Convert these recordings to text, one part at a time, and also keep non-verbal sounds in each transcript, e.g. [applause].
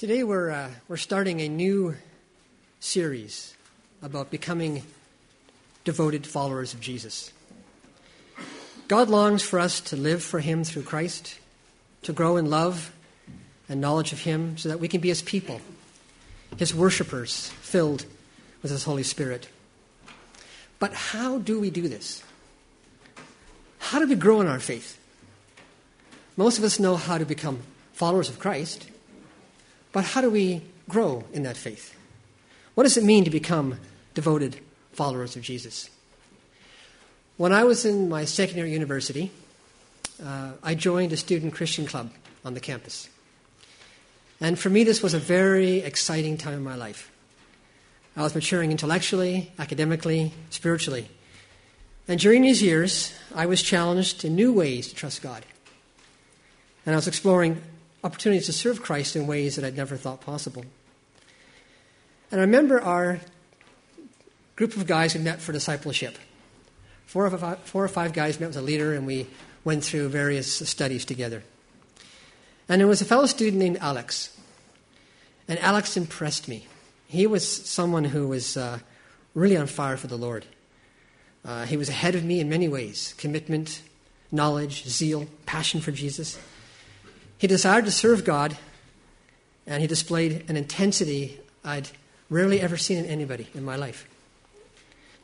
Today we're, uh, we're starting a new series about becoming devoted followers of Jesus. God longs for us to live for Him through Christ, to grow in love and knowledge of Him, so that we can be His people, His worshippers, filled with His Holy Spirit. But how do we do this? How do we grow in our faith? Most of us know how to become followers of Christ, but how do we grow in that faith? What does it mean to become devoted followers of Jesus? When I was in my second year at university, uh, I joined a student Christian club on the campus. And for me, this was a very exciting time in my life. I was maturing intellectually, academically, spiritually. And during these years, I was challenged in new ways to trust God. And I was exploring opportunities to serve Christ in ways that I'd never thought possible. And I remember our group of guys who met for discipleship. Four or, five, four or five guys met with a leader, and we went through various studies together. And there was a fellow student named Alex. And Alex impressed me. He was someone who was uh, really on fire for the Lord. Uh, he was ahead of me in many ways commitment, knowledge, zeal, passion for Jesus. He desired to serve God, and he displayed an intensity I'd rarely ever seen in anybody in my life.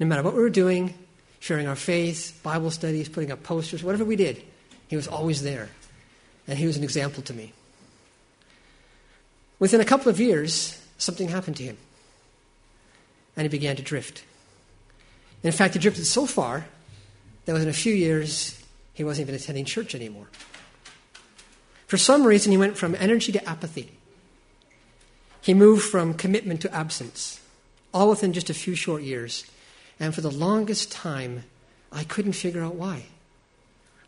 No matter what we were doing, sharing our faith, Bible studies, putting up posters, whatever we did, he was always there. And he was an example to me. Within a couple of years, something happened to him. And he began to drift. In fact, he drifted so far that within a few years, he wasn't even attending church anymore. For some reason, he went from energy to apathy. He moved from commitment to absence, all within just a few short years. And for the longest time, I couldn't figure out why.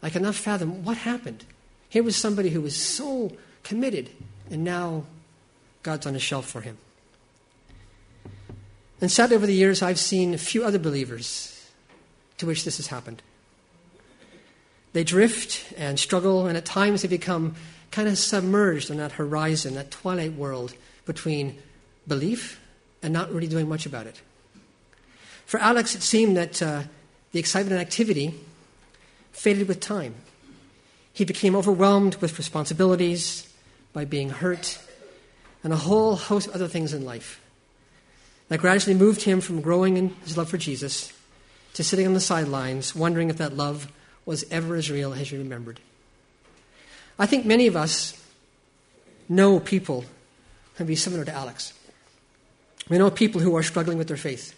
I could not fathom what happened. Here was somebody who was so committed, and now God's on a shelf for him. And sadly, over the years, I've seen a few other believers to which this has happened. They drift and struggle, and at times they become kind of submerged on that horizon, that twilight world between belief and not really doing much about it. For Alex, it seemed that uh, the excitement and activity faded with time. He became overwhelmed with responsibilities by being hurt and a whole host of other things in life that gradually moved him from growing in his love for Jesus to sitting on the sidelines, wondering if that love was ever as real as you remembered. I think many of us know people who be similar to Alex. We know people who are struggling with their faith,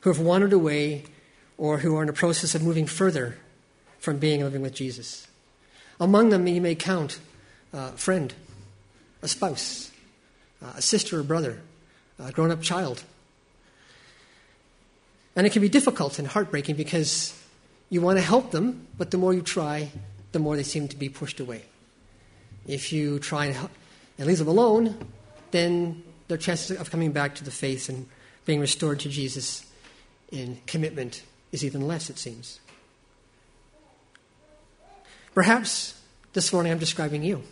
who have wandered away, or who are in the process of moving further from being and living with Jesus. Among them, you may count uh, a friend, a spouse, uh, a sister or brother, a grown up child. And it can be difficult and heartbreaking because you want to help them, but the more you try, the more they seem to be pushed away. If you try and, help, and leave them alone, then their chances of coming back to the faith and being restored to Jesus in commitment is even less, it seems. Perhaps this morning I'm describing you.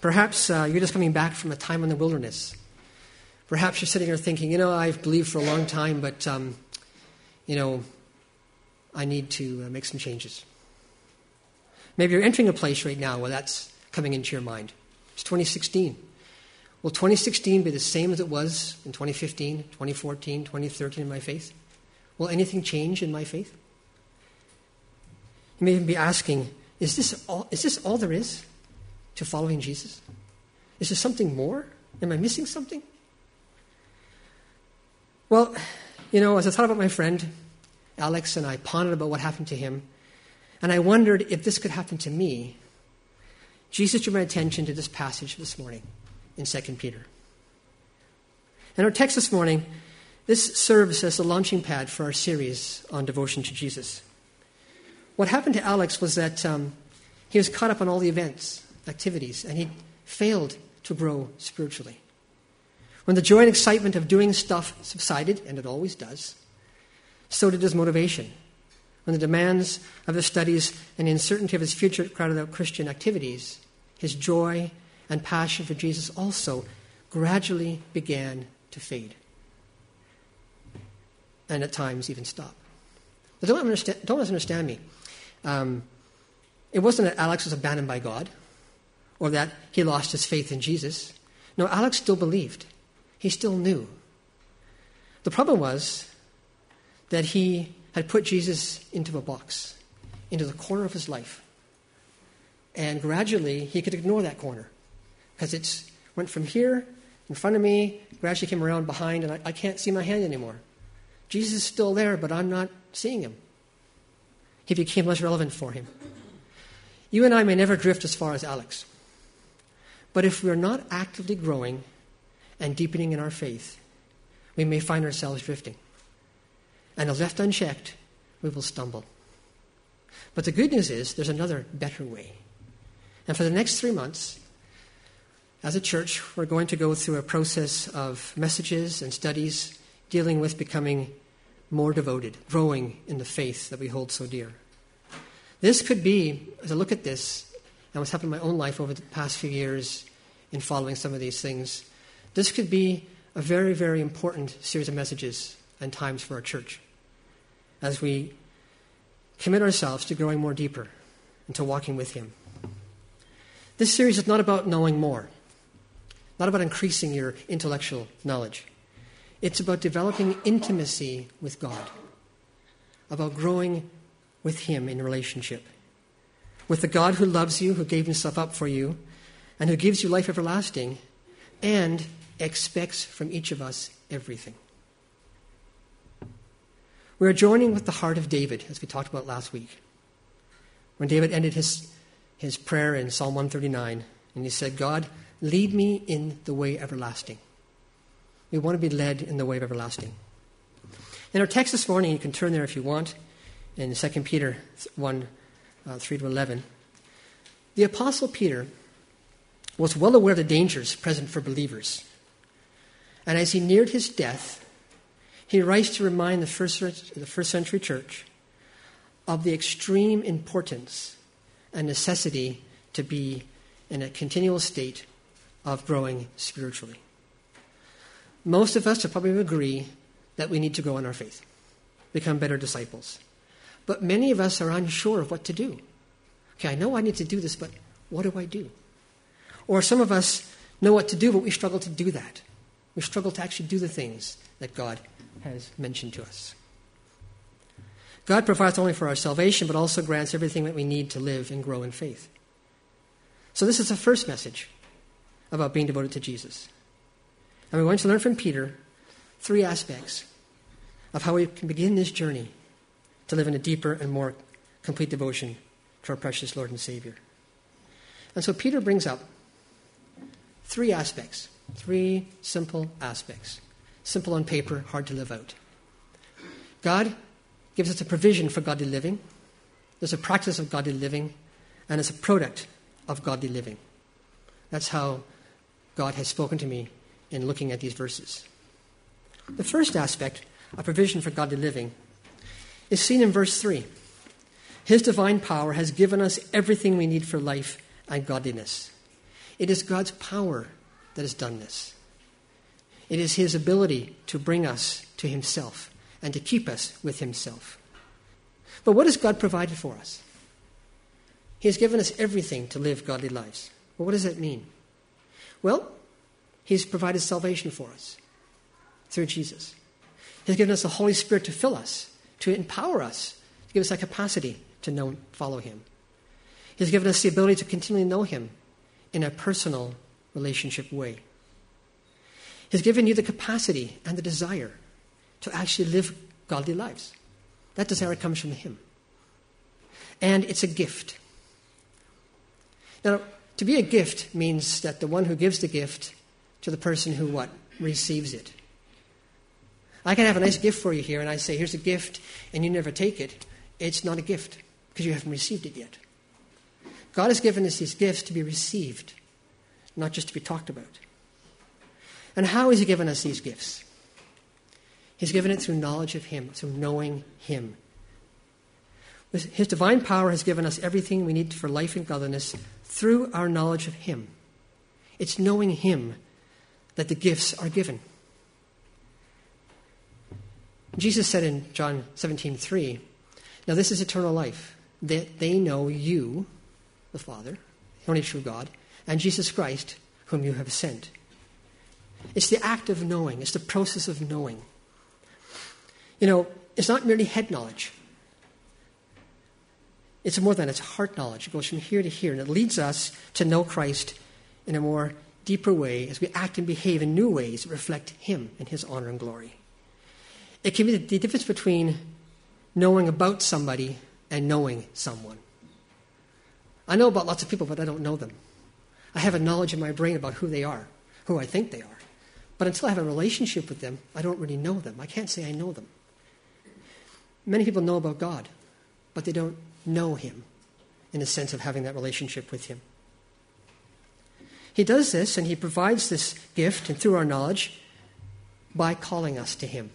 Perhaps uh, you're just coming back from a time in the wilderness. Perhaps you're sitting here thinking, you know, I've believed for a long time, but, um, you know, I need to uh, make some changes. Maybe you're entering a place right now where that's coming into your mind. It's 2016. Will 2016 be the same as it was in 2015, 2014, 2013 in my faith? Will anything change in my faith? You may even be asking, is this all, is this all there is to following Jesus? Is there something more? Am I missing something? Well, you know, as I thought about my friend Alex and I pondered about what happened to him, and I wondered if this could happen to me. Jesus drew my attention to this passage this morning in 2 Peter. In our text this morning, this serves as a launching pad for our series on devotion to Jesus. What happened to Alex was that um, he was caught up on all the events, activities, and he failed to grow spiritually. When the joy and excitement of doing stuff subsided, and it always does, so did his motivation. When the demands of his studies and the uncertainty of his future crowded out Christian activities, his joy and passion for Jesus also gradually began to fade. And at times even stop. But don't, don't misunderstand me. Um, it wasn't that Alex was abandoned by God or that he lost his faith in Jesus. No, Alex still believed. He still knew. The problem was that he had put Jesus into a box, into the corner of his life. And gradually, he could ignore that corner because it went from here in front of me, gradually came around behind, and I, I can't see my hand anymore. Jesus is still there, but I'm not seeing him. He became less relevant for him. You and I may never drift as far as Alex. But if we're not actively growing and deepening in our faith, we may find ourselves drifting. And if left unchecked, we will stumble. But the good news is there's another better way. And for the next three months, as a church, we're going to go through a process of messages and studies dealing with becoming more devoted, growing in the faith that we hold so dear. This could be, as I look at this, and what's happened in my own life over the past few years in following some of these things, this could be a very, very important series of messages and times for our church as we commit ourselves to growing more deeper and to walking with Him. This series is not about knowing more, not about increasing your intellectual knowledge. It's about developing intimacy with God, about growing with Him in relationship, with the God who loves you, who gave Himself up for you, and who gives you life everlasting, and expects from each of us everything. We are joining with the heart of David, as we talked about last week. When David ended his, his prayer in Psalm 139, and he said, God, lead me in the way everlasting. We want to be led in the way of everlasting. In our text this morning, you can turn there if you want, in 2 Peter 1 uh, 3 to 11. The Apostle Peter was well aware of the dangers present for believers. And as he neared his death, he writes to remind the first, the first century church of the extreme importance and necessity to be in a continual state of growing spiritually. Most of us would probably agree that we need to grow in our faith, become better disciples. But many of us are unsure of what to do. Okay, I know I need to do this, but what do I do? Or some of us know what to do, but we struggle to do that. We struggle to actually do the things that God has mentioned to us. God provides only for our salvation, but also grants everything that we need to live and grow in faith. So, this is the first message about being devoted to Jesus. And we're going to learn from Peter three aspects of how we can begin this journey to live in a deeper and more complete devotion to our precious Lord and Savior. And so Peter brings up three aspects, three simple aspects. Simple on paper, hard to live out. God gives us a provision for godly living, there's a practice of godly living, and it's a product of godly living. That's how God has spoken to me in looking at these verses. The first aspect, a provision for godly living, is seen in verse 3. His divine power has given us everything we need for life and godliness. It is God's power that has done this. It is His ability to bring us to Himself and to keep us with Himself. But what has God provided for us? He has given us everything to live godly lives. Well, what does that mean? Well, He's provided salvation for us through Jesus. He's given us the Holy Spirit to fill us, to empower us, to give us that capacity to know, follow Him. He's given us the ability to continually know Him in a personal relationship way. He's given you the capacity and the desire to actually live godly lives. That desire comes from Him. And it's a gift. Now, to be a gift means that the one who gives the gift to the person who what? Receives it. I can have a nice gift for you here, and I say, here's a gift, and you never take it. It's not a gift because you haven't received it yet. God has given us these gifts to be received, not just to be talked about. And how has He given us these gifts? He's given it through knowledge of Him, through knowing Him. His divine power has given us everything we need for life and godliness through our knowledge of Him. It's knowing Him that the gifts are given. Jesus said in John 17, 3, Now this is eternal life, that they know you, the Father, the only true God, and Jesus Christ, whom you have sent. It's the act of knowing, it's the process of knowing. You know, it's not merely head knowledge. It's more than it's heart knowledge. It goes from here to here, and it leads us to know Christ in a more deeper way as we act and behave in new ways that reflect Him and His honor and glory. It can be the difference between knowing about somebody and knowing someone. I know about lots of people, but I don't know them. I have a knowledge in my brain about who they are, who I think they are. But until I have a relationship with them, I don't really know them. I can't say I know them. Many people know about God, but they don't know Him in the sense of having that relationship with Him. He does this and He provides this gift, and through our knowledge, by calling us to Him.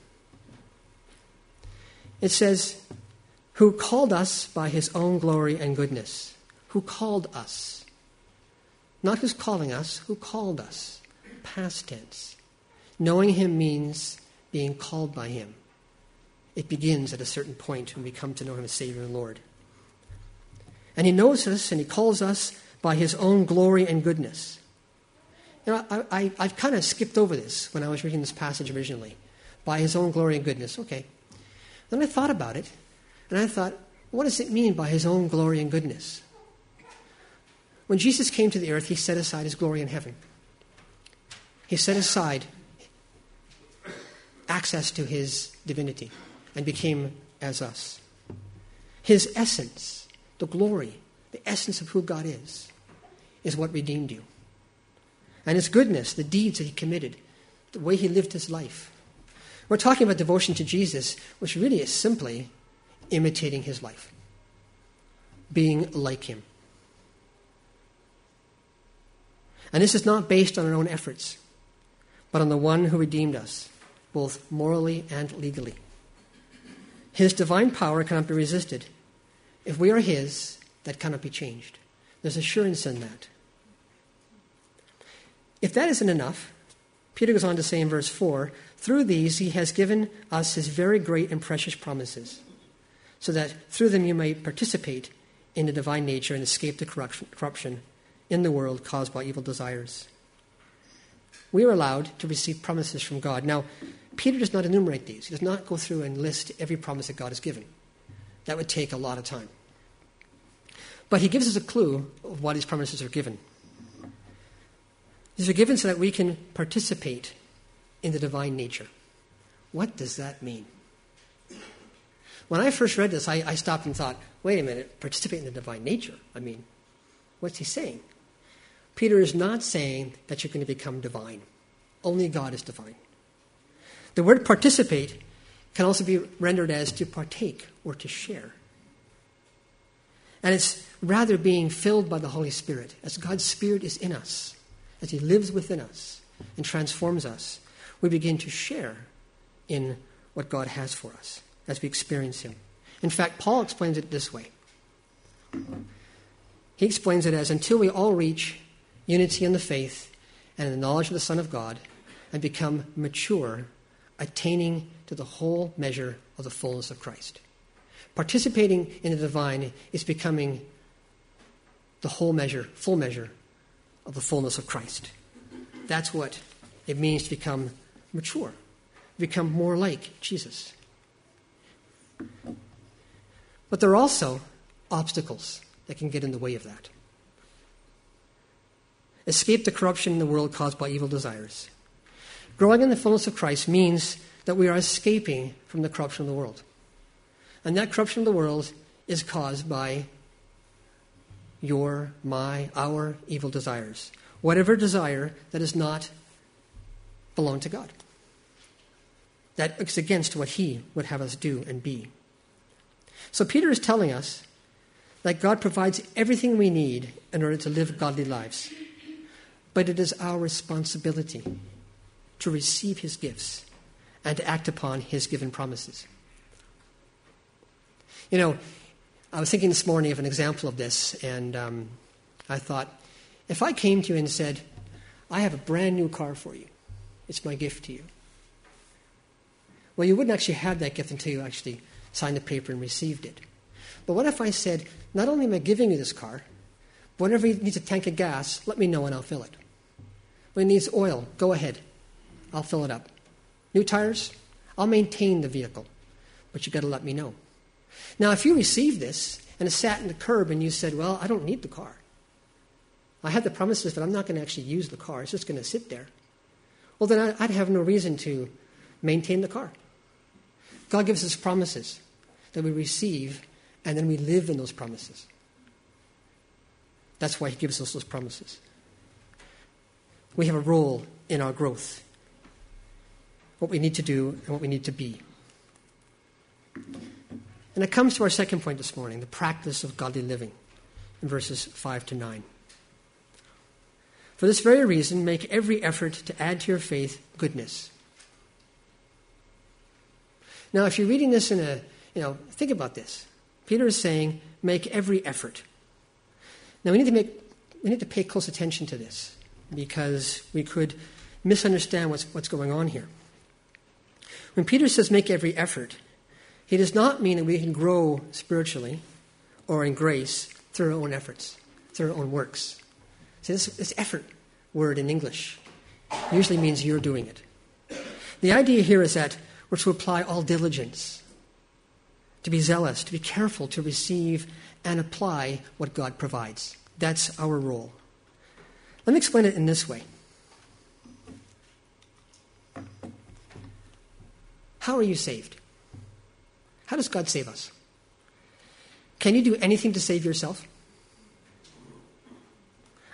It says, Who called us by His own glory and goodness. Who called us. Not who's calling us, who called us. Past tense. Knowing Him means being called by Him. It begins at a certain point when we come to know Him as Savior and Lord. And He knows us and He calls us by His own glory and goodness. You know, I, I've kind of skipped over this when I was reading this passage originally. By His own glory and goodness. Okay. Then I thought about it, and I thought, what does it mean by His own glory and goodness? When Jesus came to the earth, He set aside His glory in heaven. He set aside access to His divinity and became as us. His essence, the glory, the essence of who God is, is what redeemed you. And his goodness, the deeds that he committed, the way he lived his life. We're talking about devotion to Jesus, which really is simply imitating his life, being like him. And this is not based on our own efforts, but on the one who redeemed us, both morally and legally. His divine power cannot be resisted. If we are His, that cannot be changed. There's assurance in that. If that isn't enough, Peter goes on to say in verse 4 through these he has given us his very great and precious promises, so that through them you may participate in the divine nature and escape the corruption in the world caused by evil desires. We are allowed to receive promises from God. Now, Peter does not enumerate these. He does not go through and list every promise that God has given. That would take a lot of time. But he gives us a clue of why these promises are given. These are given so that we can participate in the divine nature. What does that mean? When I first read this, I, I stopped and thought, wait a minute, participate in the divine nature? I mean, what's he saying? Peter is not saying that you're going to become divine. Only God is divine. The word participate can also be rendered as to partake or to share. And it's rather being filled by the Holy Spirit, as God's Spirit is in us, as He lives within us and transforms us, we begin to share in what God has for us as we experience Him. In fact, Paul explains it this way. He explains it as until we all reach unity in the faith and in the knowledge of the Son of God and become mature attaining to the whole measure of the fullness of Christ. Participating in the divine is becoming the whole measure, full measure of the fullness of Christ. That's what it means to become mature, become more like Jesus. But there are also obstacles that can get in the way of that. Escape the corruption in the world caused by evil desires. Growing in the fullness of Christ means that we are escaping from the corruption of the world. And that corruption of the world is caused by your, my, our evil desires. Whatever desire that does not belong to God. That is against what He would have us do and be. So Peter is telling us that God provides everything we need in order to live godly lives. But it is our responsibility to receive his gifts and to act upon his given promises. You know, I was thinking this morning of an example of this, and um, I thought, if I came to you and said, I have a brand new car for you. It's my gift to you. Well, you wouldn't actually have that gift until you actually signed the paper and received it. But what if I said, not only am I giving you this car, but whenever you need a tank of gas, let me know and I'll fill it. When it needs oil, go ahead. I'll fill it up. New tires, I'll maintain the vehicle, but you've got to let me know. Now, if you received this and it sat in the curb and you said, Well, I don't need the car, I had the promises that I'm not going to actually use the car, it's just going to sit there. Well, then I'd have no reason to maintain the car. God gives us promises that we receive, and then we live in those promises. That's why He gives us those promises. We have a role in our growth, what we need to do and what we need to be. And it comes to our second point this morning the practice of godly living in verses 5 to 9. For this very reason, make every effort to add to your faith goodness. Now, if you're reading this in a, you know, think about this. Peter is saying, make every effort. Now, we need to make, we need to pay close attention to this because we could misunderstand what's, what's going on here. When Peter says make every effort, he does not mean that we can grow spiritually or in grace through our own efforts, through our own works. See, this, this effort word in English usually means you're doing it. The idea here is that we're to apply all diligence, to be zealous, to be careful to receive and apply what God provides. That's our role. Let me explain it in this way. How are you saved? How does God save us? Can you do anything to save yourself?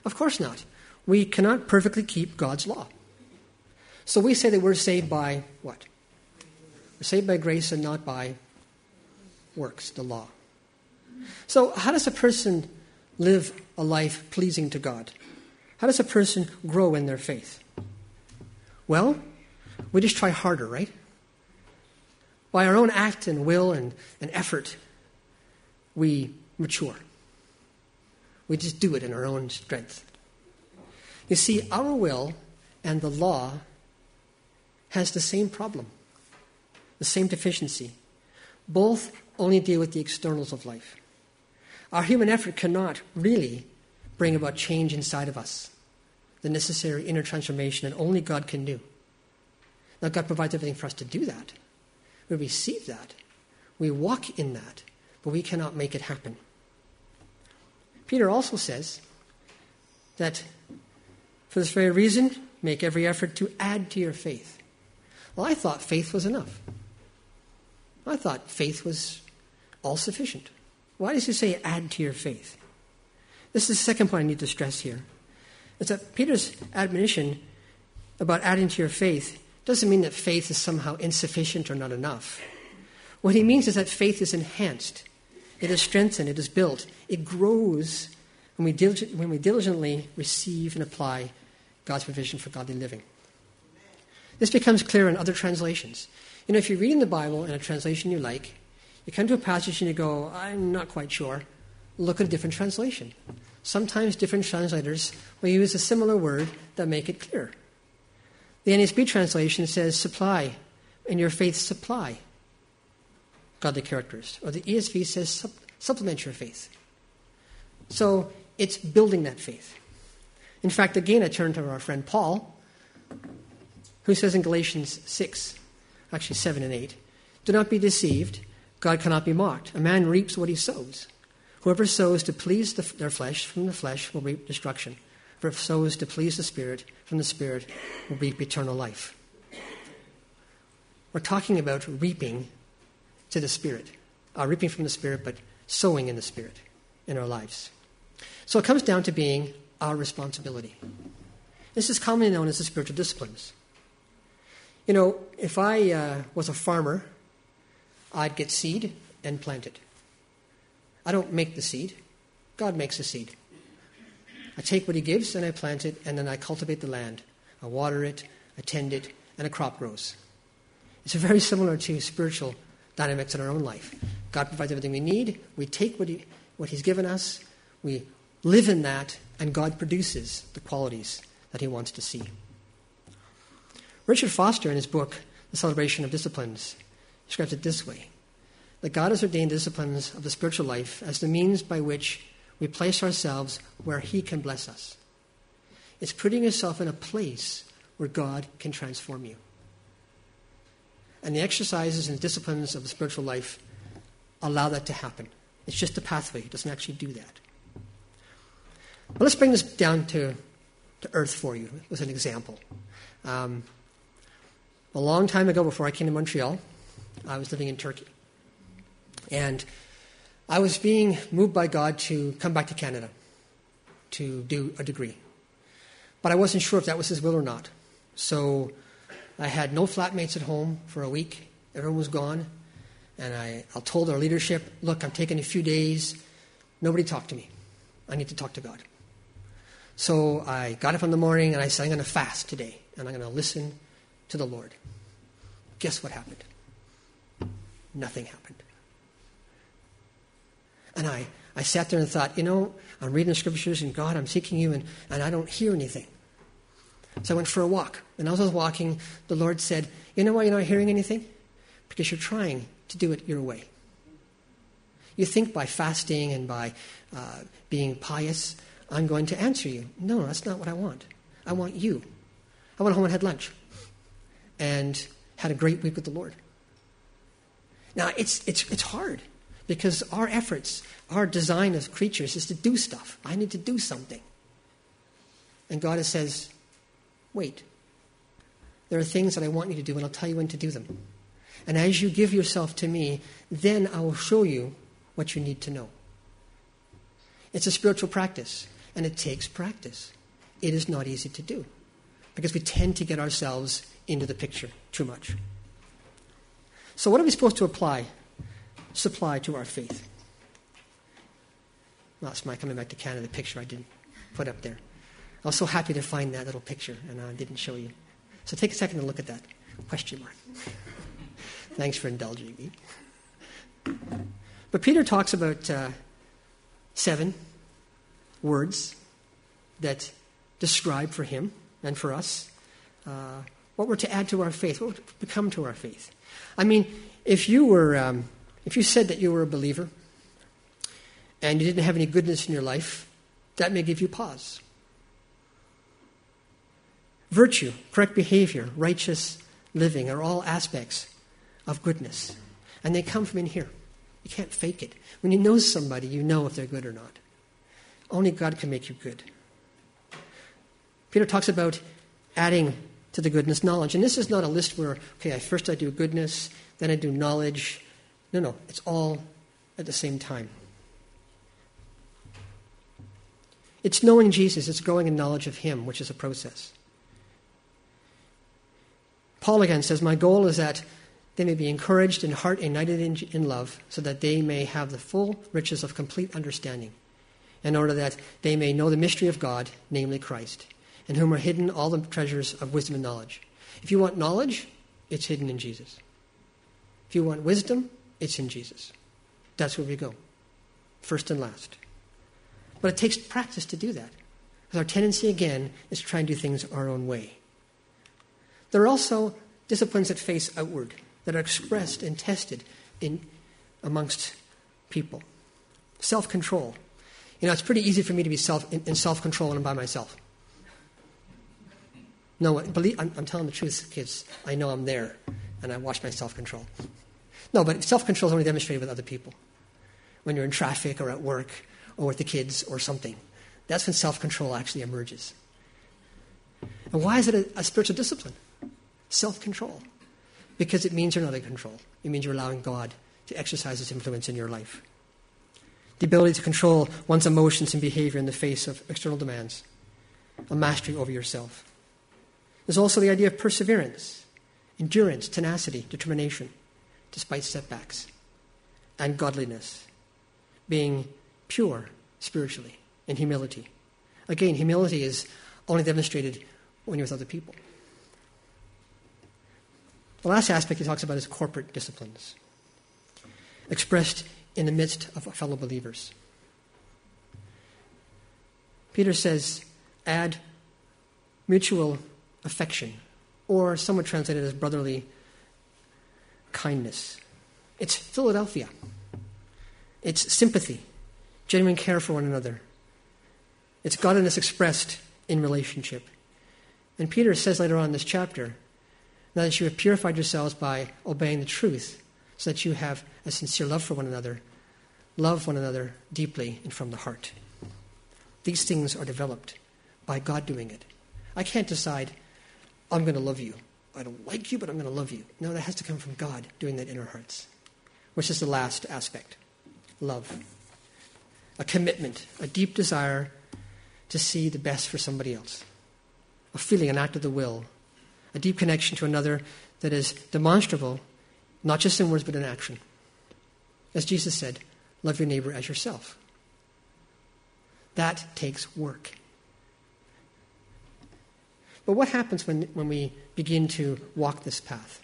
Of course not. We cannot perfectly keep God's law. So we say that we're saved by what? We're saved by grace and not by works, the law. So, how does a person live a life pleasing to God? How does a person grow in their faith? Well, we just try harder, right? By our own act and will and, and effort, we mature. We just do it in our own strength. You see, our will and the law has the same problem, the same deficiency. Both only deal with the externals of life. Our human effort cannot really bring about change inside of us, the necessary inner transformation that only God can do. Now, God provides everything for us to do that. We receive that. We walk in that, but we cannot make it happen. Peter also says that for this very reason, make every effort to add to your faith. Well, I thought faith was enough. I thought faith was all sufficient. Why does he say add to your faith? This is the second point I need to stress here. It's that Peter's admonition about adding to your faith doesn't mean that faith is somehow insufficient or not enough. What he means is that faith is enhanced, it is strengthened, it is built, it grows when we, diligent, when we diligently receive and apply God's provision for godly living. This becomes clear in other translations. You know, if you're reading the Bible in a translation you like, you come to a passage and you go, I'm not quite sure. Look at a different translation. Sometimes different translators will use a similar word that make it clear. The NASB translation says supply, and your faith supply godly characters. Or the ESV says supplement your faith. So it's building that faith. In fact, again, I turn to our friend Paul, who says in Galatians 6, actually 7 and 8, Do not be deceived. God cannot be mocked. A man reaps what he sows. Whoever sows to please the, their flesh from the flesh will reap destruction. Whoever sows to please the Spirit from the Spirit will reap eternal life. We're talking about reaping to the Spirit, uh, reaping from the Spirit, but sowing in the Spirit in our lives. So it comes down to being our responsibility. This is commonly known as the spiritual disciplines. You know, if I uh, was a farmer, I'd get seed and plant it. I don't make the seed, God makes the seed. I take what He gives and I plant it, and then I cultivate the land. I water it, I tend it, and a crop grows. It's very similar to spiritual dynamics in our own life. God provides everything we need. We take what, he, what He's given us, we live in that, and God produces the qualities that he wants to see. Richard Foster, in his book, The Celebration of Disciplines, describes it this way that God has ordained disciplines of the spiritual life as the means by which we place ourselves where He can bless us. It's putting yourself in a place where God can transform you. And the exercises and disciplines of the spiritual life allow that to happen. It's just a pathway, it doesn't actually do that. But let's bring this down to, to earth for you with an example. Um, a long time ago, before I came to Montreal, I was living in Turkey. And I was being moved by God to come back to Canada to do a degree. But I wasn't sure if that was His will or not. So I had no flatmates at home for a week. Everyone was gone. And I, I told our leadership, look, I'm taking a few days. Nobody talked to me. I need to talk to God. So I got up in the morning and I said, I'm going to fast today and I'm going to listen to the Lord. Guess what happened? Nothing happened. And I, I sat there and thought, you know, I'm reading the scriptures and God, I'm seeking you, and, and I don't hear anything. So I went for a walk. And as I was walking, the Lord said, You know why you're not hearing anything? Because you're trying to do it your way. You think by fasting and by uh, being pious, I'm going to answer you. No, that's not what I want. I want you. I went home and had lunch and had a great week with the Lord. Now, it's, it's, it's hard because our efforts, our design as creatures is to do stuff. I need to do something. And God says, wait. There are things that I want you to do, and I'll tell you when to do them. And as you give yourself to me, then I will show you what you need to know. It's a spiritual practice, and it takes practice. It is not easy to do because we tend to get ourselves into the picture too much. So, what are we supposed to apply, supply to our faith? That's my coming back to Canada picture I didn't put up there. I was so happy to find that little picture, and I didn't show you. So take a second to look at that question mark. [laughs] Thanks for indulging me. But Peter talks about uh, seven words that describe for him and for us uh, what we're to add to our faith, what we're to become to our faith. I mean, if you were, um, if you said that you were a believer and you didn't have any goodness in your life, that may give you pause. Virtue, correct behavior, righteous living are all aspects of goodness. And they come from in here. You can't fake it. When you know somebody, you know if they're good or not. Only God can make you good. Peter talks about adding to the goodness knowledge. And this is not a list where, okay, first I do goodness, then I do knowledge. No, no, it's all at the same time. It's knowing Jesus, it's growing in knowledge of Him, which is a process. Paul again says, My goal is that they may be encouraged in heart united in, in, love, so that they may have the full riches of complete understanding, in order that they may know the mystery of God, namely Christ, in whom are hidden all the treasures of wisdom and knowledge. If you want knowledge, it's hidden in Jesus. If you want wisdom, it's in Jesus. That's where we go, first and last. But it takes practice to do that. Because our tendency, again, is to try and do things our own way. There are also disciplines that face outward, that are expressed and tested in, amongst people. Self control. You know, it's pretty easy for me to be self, in, in self control when I'm by myself. No, believe, I'm, I'm telling the truth, kids. I know I'm there, and I watch my self control. No, but self control is only demonstrated with other people. When you're in traffic or at work or with the kids or something. That's when self control actually emerges. And why is it a, a spiritual discipline? self control. Because it means you're not in control, it means you're allowing God to exercise his influence in your life. The ability to control one's emotions and behavior in the face of external demands, a mastery over yourself. There's also the idea of perseverance, endurance, tenacity, determination, despite setbacks, and godliness, being pure spiritually, in humility. Again, humility is only demonstrated when you're with other people. The last aspect he talks about is corporate disciplines, expressed in the midst of fellow believers. Peter says, add mutual affection, or somewhat translated as brotherly kindness. It's Philadelphia. It's sympathy, genuine care for one another. It's godliness expressed in relationship. And Peter says later on in this chapter, now that you have purified yourselves by obeying the truth, so that you have a sincere love for one another, love one another deeply and from the heart. These things are developed by God doing it. I can't decide, I'm going to love you. I don't like you, but I'm going to love you. No, that has to come from God doing that in our hearts, which is the last aspect love. A commitment, a deep desire to see the best for somebody else, a feeling, an act of the will, a deep connection to another that is demonstrable, not just in words, but in action. As Jesus said, love your neighbor as yourself. That takes work. But what happens when, when we begin to walk this path?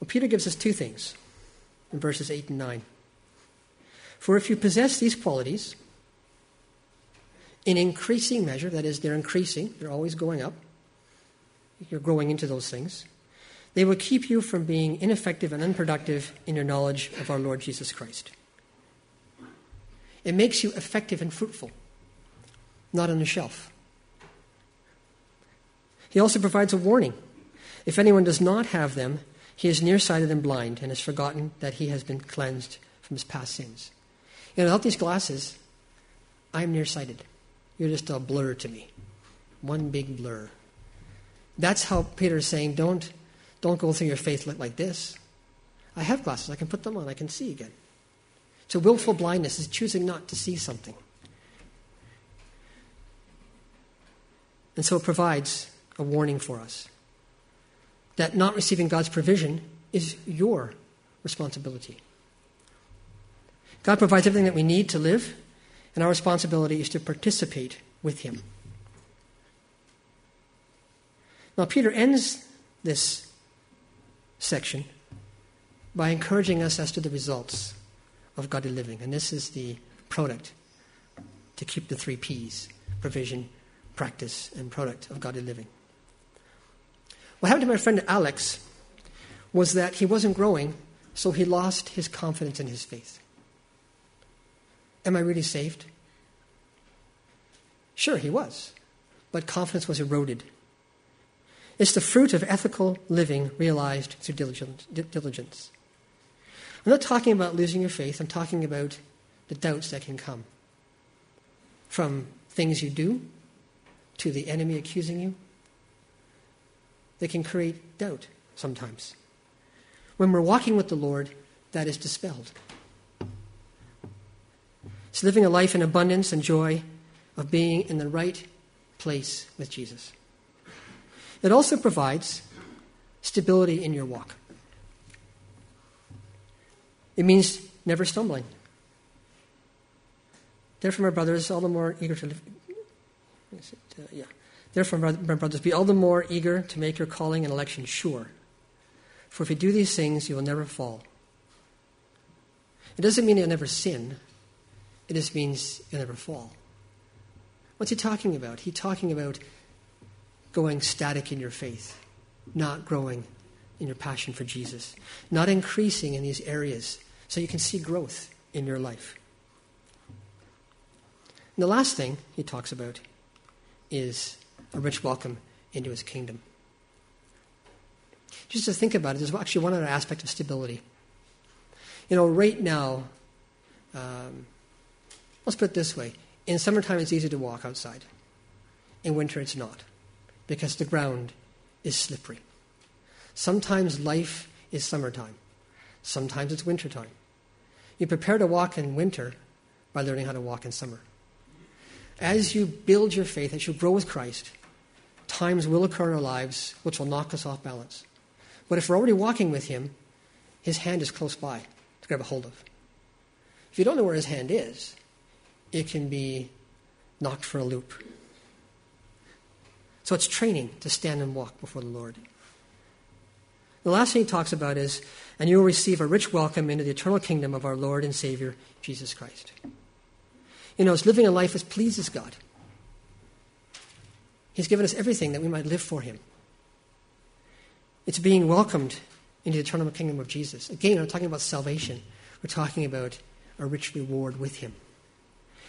Well, Peter gives us two things in verses 8 and 9. For if you possess these qualities in increasing measure, that is, they're increasing, they're always going up, you're growing into those things, they will keep you from being ineffective and unproductive in your knowledge of our Lord Jesus Christ. It makes you effective and fruitful, not on the shelf. He also provides a warning. If anyone does not have them, he is nearsighted and blind and has forgotten that he has been cleansed from his past sins. Know, without these glasses, I'm nearsighted. You're just a blur to me. One big blur. That's how Peter is saying, don't, don't go through your faith like this. I have glasses. I can put them on. I can see again. So willful blindness is choosing not to see something. And so it provides a warning for us that not receiving God's provision is your responsibility. God provides everything that we need to live, and our responsibility is to participate with Him. Now, Peter ends this section by encouraging us as to the results of godly living. And this is the product to keep the three P's provision, practice, and product of godly living. What happened to my friend Alex was that he wasn't growing, so he lost his confidence in his faith. Am I really saved? Sure, he was, but confidence was eroded. It's the fruit of ethical living realized through diligence. I'm not talking about losing your faith, I'm talking about the doubts that can come from things you do to the enemy accusing you. They can create doubt sometimes. When we're walking with the Lord, that is dispelled. It's living a life in abundance and joy of being in the right place with Jesus. It also provides stability in your walk. It means never stumbling. Therefore, my brothers, all the more eager to live. Uh, yeah. Therefore, my brothers, be all the more eager to make your calling and election sure. For if you do these things, you will never fall. It doesn't mean you'll never sin, it just means you'll never fall. What's he talking about? He's talking about going static in your faith, not growing in your passion for Jesus, not increasing in these areas so you can see growth in your life. And the last thing he talks about is a rich welcome into his kingdom. Just to think about it, there's actually one other aspect of stability. You know, right now, um, let's put it this way in summertime, it's easy to walk outside, in winter, it's not, because the ground is slippery. Sometimes life is summertime, sometimes it's wintertime. You prepare to walk in winter by learning how to walk in summer. As you build your faith, as you grow with Christ, times will occur in our lives which will knock us off balance. But if we're already walking with Him, His hand is close by to grab a hold of. If you don't know where His hand is, it can be knocked for a loop. So it's training to stand and walk before the Lord. The last thing he talks about is, and you will receive a rich welcome into the eternal kingdom of our Lord and Savior, Jesus Christ. You know, it's living a life that pleases God. He's given us everything that we might live for Him. It's being welcomed into the eternal kingdom of Jesus. Again, I'm talking about salvation. We're talking about a rich reward with Him.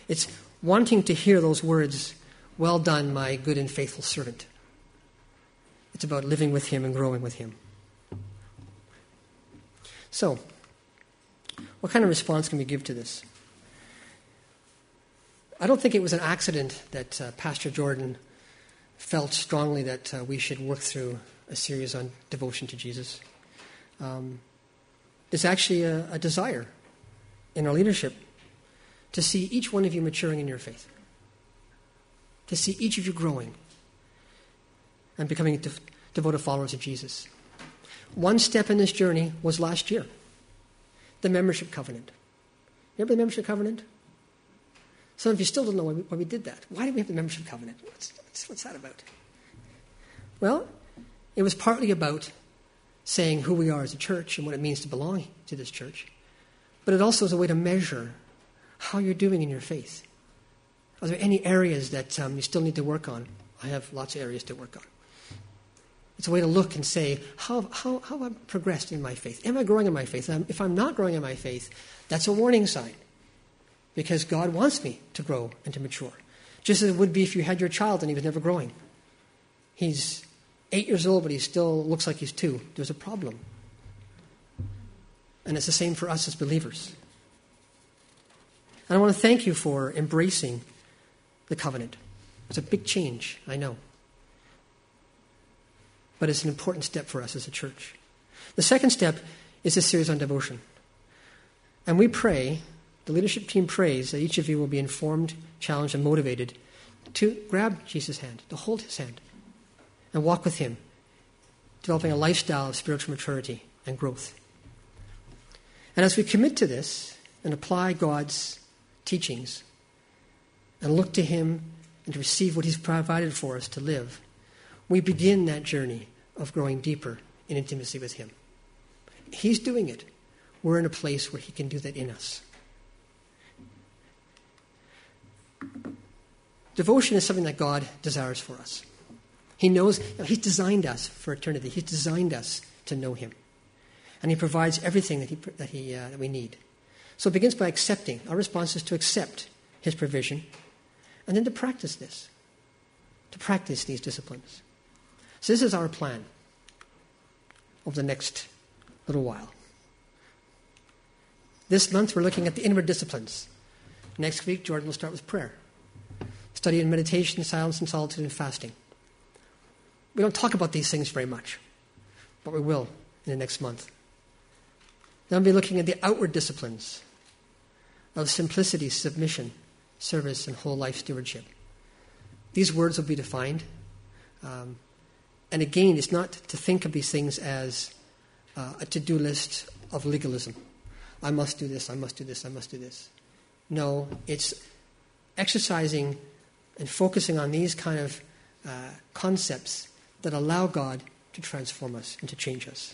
It's wanting to hear those words, Well done, my good and faithful servant. It's about living with Him and growing with Him. So, what kind of response can we give to this? I don't think it was an accident that uh, Pastor Jordan felt strongly that uh, we should work through a series on devotion to Jesus. Um, it's actually a, a desire in our leadership to see each one of you maturing in your faith, to see each of you growing and becoming de- devoted followers of Jesus. One step in this journey was last year the membership covenant. Remember the membership covenant? Some of you still don't know why we, why we did that. Why did we have the membership covenant? What's, what's, what's that about? Well, it was partly about saying who we are as a church and what it means to belong to this church. But it also is a way to measure how you're doing in your faith. Are there any areas that um, you still need to work on? I have lots of areas to work on. It's a way to look and say, how, how, how have I progressed in my faith? Am I growing in my faith? Um, if I'm not growing in my faith, that's a warning sign because God wants me to grow and to mature. Just as it would be if you had your child and he was never growing. He's eight years old, but he still looks like he's two. There's a problem. And it's the same for us as believers. And I want to thank you for embracing the covenant. It's a big change, I know. But it's an important step for us as a church. The second step is a series on devotion. And we pray, the leadership team prays, that each of you will be informed, challenged, and motivated to grab Jesus' hand, to hold his hand, and walk with him, developing a lifestyle of spiritual maturity and growth. And as we commit to this and apply God's teachings and look to Him and to receive what He's provided for us to live, we begin that journey of growing deeper in intimacy with Him. He's doing it. We're in a place where He can do that in us. Devotion is something that God desires for us. He knows, He's designed us for eternity, He's designed us to know Him. And He provides everything that, he, that, he, uh, that we need. So it begins by accepting. Our response is to accept His provision and then to practice this, to practice these disciplines. So this is our plan over the next little while. This month we're looking at the inward disciplines. Next week, Jordan will start with prayer, study and meditation, silence and solitude, and fasting. We don't talk about these things very much, but we will in the next month. Then we'll be looking at the outward disciplines of simplicity, submission, service, and whole life stewardship. These words will be defined. Um, and again, it's not to think of these things as uh, a to do list of legalism. I must do this, I must do this, I must do this. No, it's exercising and focusing on these kind of uh, concepts that allow God to transform us and to change us.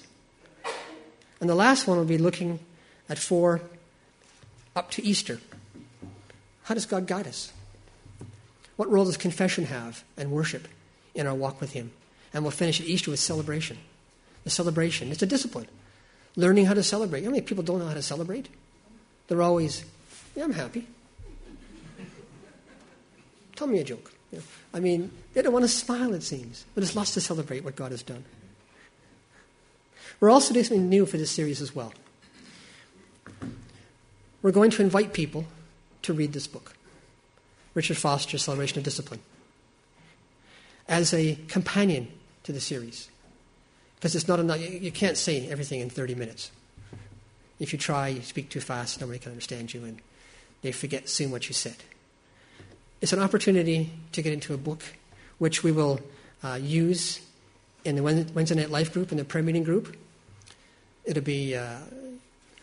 And the last one will be looking at four up to Easter. How does God guide us? What role does confession have and worship in our walk with Him? And we'll finish at Easter with celebration. The celebration, it's a discipline. Learning how to celebrate. How many people don't know how to celebrate? They're always, yeah, I'm happy. Tell me a joke. You know, I mean, they don't want to smile, it seems, but it's lots to celebrate what God has done. We're also doing something new for this series as well. We're going to invite people to read this book, Richard Foster's Celebration of Discipline, as a companion to the series. Because it's not enough, you can't say everything in 30 minutes. If you try, you speak too fast, nobody can understand you, and they forget soon what you said. It's an opportunity to get into a book which we will uh, use in the Wednesday Night Life group, and the prayer meeting group. It'll be, uh,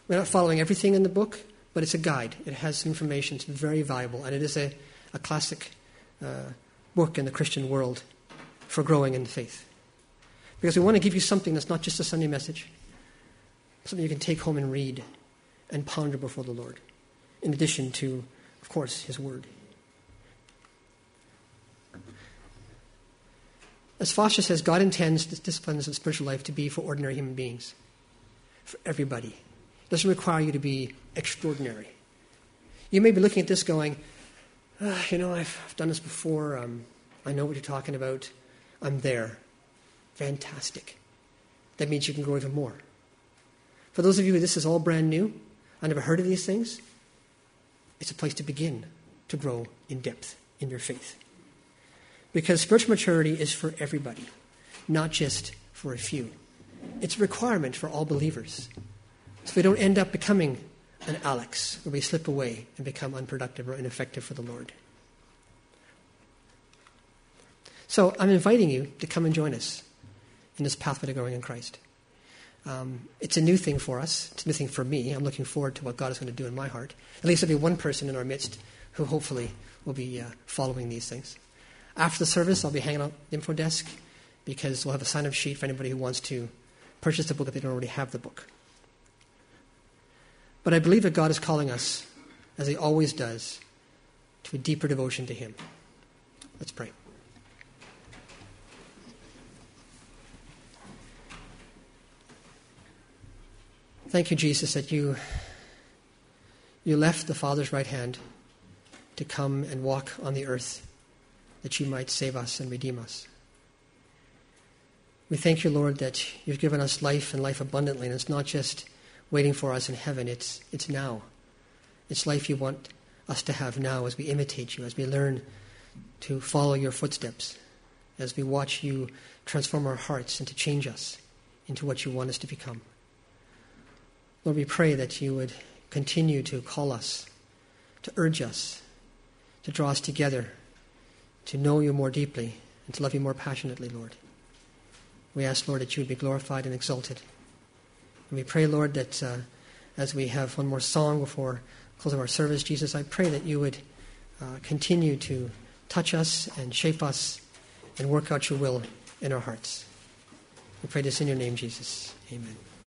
we're not following everything in the book, but it's a guide. It has some information. It's very valuable, and it is a, a classic uh, book in the Christian world for growing in faith. Because we want to give you something that's not just a Sunday message, something you can take home and read and ponder before the Lord, in addition to, of course, His Word. As Foster says, God intends the disciplines of spiritual life to be for ordinary human beings, for everybody. It doesn't require you to be extraordinary. You may be looking at this going, ah, you know, I've, I've, done this before. Um, I know what you're talking about. I'm there. Fantastic. That means you can grow even more. For those of you who this is all brand new, I never heard of these things, it's a place to begin to grow in depth in your faith. Because spiritual maturity is for everybody, not just for a few. It's a requirement for all believers. So we don't end up becoming an Alex, where we slip away and become unproductive or ineffective for the Lord. So I'm inviting you to come and join us in this pathway to growing in Christ. Um, it's a new thing for us. It's a new thing for me. I'm looking forward to what God is going to do in my heart. At least there'll be one person in our midst who hopefully will be uh, following these things. After the service, I'll be hanging out the info desk because we'll have a sign up sheet for anybody who wants to purchase the book if they don't already have the book. But I believe that God is calling us, as He always does, to a deeper devotion to Him. Let's pray. Thank you, Jesus, that you, you left the Father's right hand to come and walk on the earth that you might save us and redeem us. We thank you, Lord, that you've given us life and life abundantly, and it's not just waiting for us in heaven, it's, it's now. It's life you want us to have now as we imitate you, as we learn to follow your footsteps, as we watch you transform our hearts and to change us into what you want us to become. Lord, we pray that you would continue to call us, to urge us, to draw us together, to know you more deeply, and to love you more passionately, Lord. We ask, Lord, that you would be glorified and exalted. And we pray, Lord, that uh, as we have one more song before closing our service, Jesus, I pray that you would uh, continue to touch us and shape us and work out your will in our hearts. We pray this in your name, Jesus. Amen.